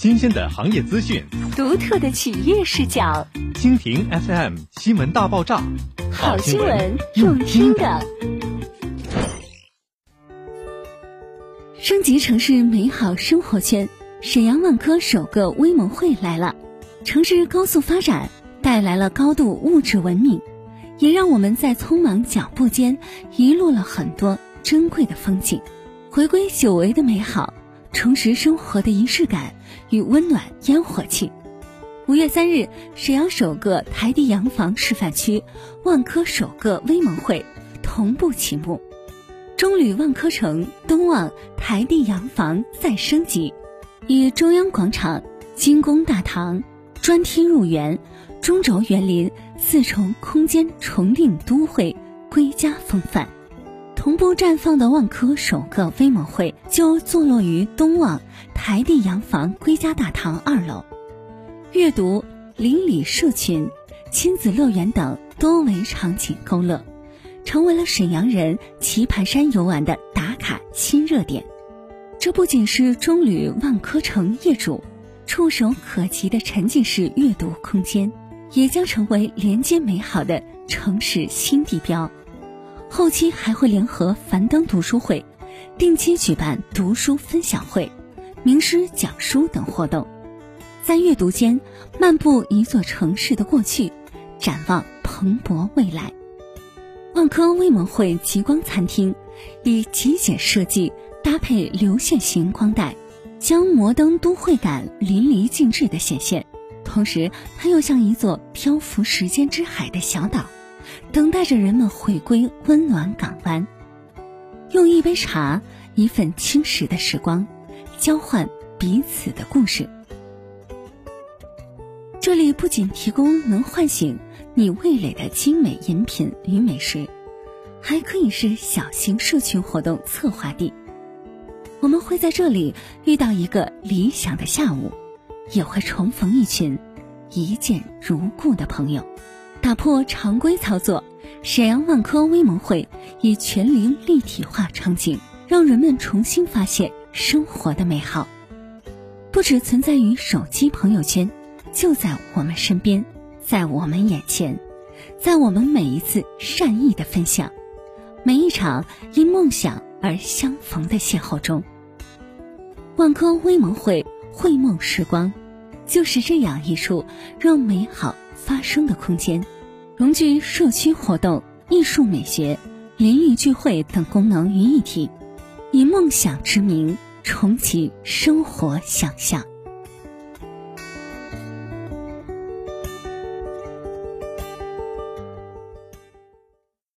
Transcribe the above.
新鲜的行业资讯，独特的企业视角。蜻蜓 FM 新闻大爆炸，好新闻用听的。升级城市美好生活圈，沈阳万科首个微盟会来了。城市高速发展带来了高度物质文明，也让我们在匆忙脚步间遗落了很多珍贵的风景。回归久违的美好，重拾生活的仪式感与温暖烟火气。五月三日，沈阳首个台地洋房示范区、万科首个微盟会同步启幕。中旅万科城东望台地洋房再升级，以中央广场、金宫大堂、专梯入园、中轴园林四重空间重定都会归家风范。同步绽放的万科首个微盟会就坐落于东望台地洋房归家大堂二楼，阅读、邻里社群、亲子乐园等多维场景勾勒，成为了沈阳人棋盘山游玩的打卡新热点。这不仅是中旅万科城业主触手可及的沉浸式阅读空间，也将成为连接美好的城市新地标。后期还会联合樊登读书会，定期举办读书分享会、名师讲书等活动，在阅读间漫步一座城市的过去，展望蓬勃未来。万科微盟会极光餐厅以极简设计搭配流线型光带，将摩登都会感淋漓尽致的显现，同时它又像一座漂浮时间之海的小岛。等待着人们回归温暖港湾，用一杯茶、一份轻食的时光，交换彼此的故事。这里不仅提供能唤醒你味蕾的精美饮品与美食，还可以是小型社群活动策划地。我们会在这里遇到一个理想的下午，也会重逢一群一见如故的朋友。打破常规操作，沈阳万科微盟会以全龄立体化场景，让人们重新发现生活的美好，不只存在于手机朋友圈，就在我们身边，在我们眼前，在我们每一次善意的分享，每一场因梦想而相逢的邂逅中。万科微盟会绘梦时光，就是这样一处让美好。发生的空间，融聚社区活动、艺术美学、邻里聚会等功能于一体，以梦想之名重启生活想象。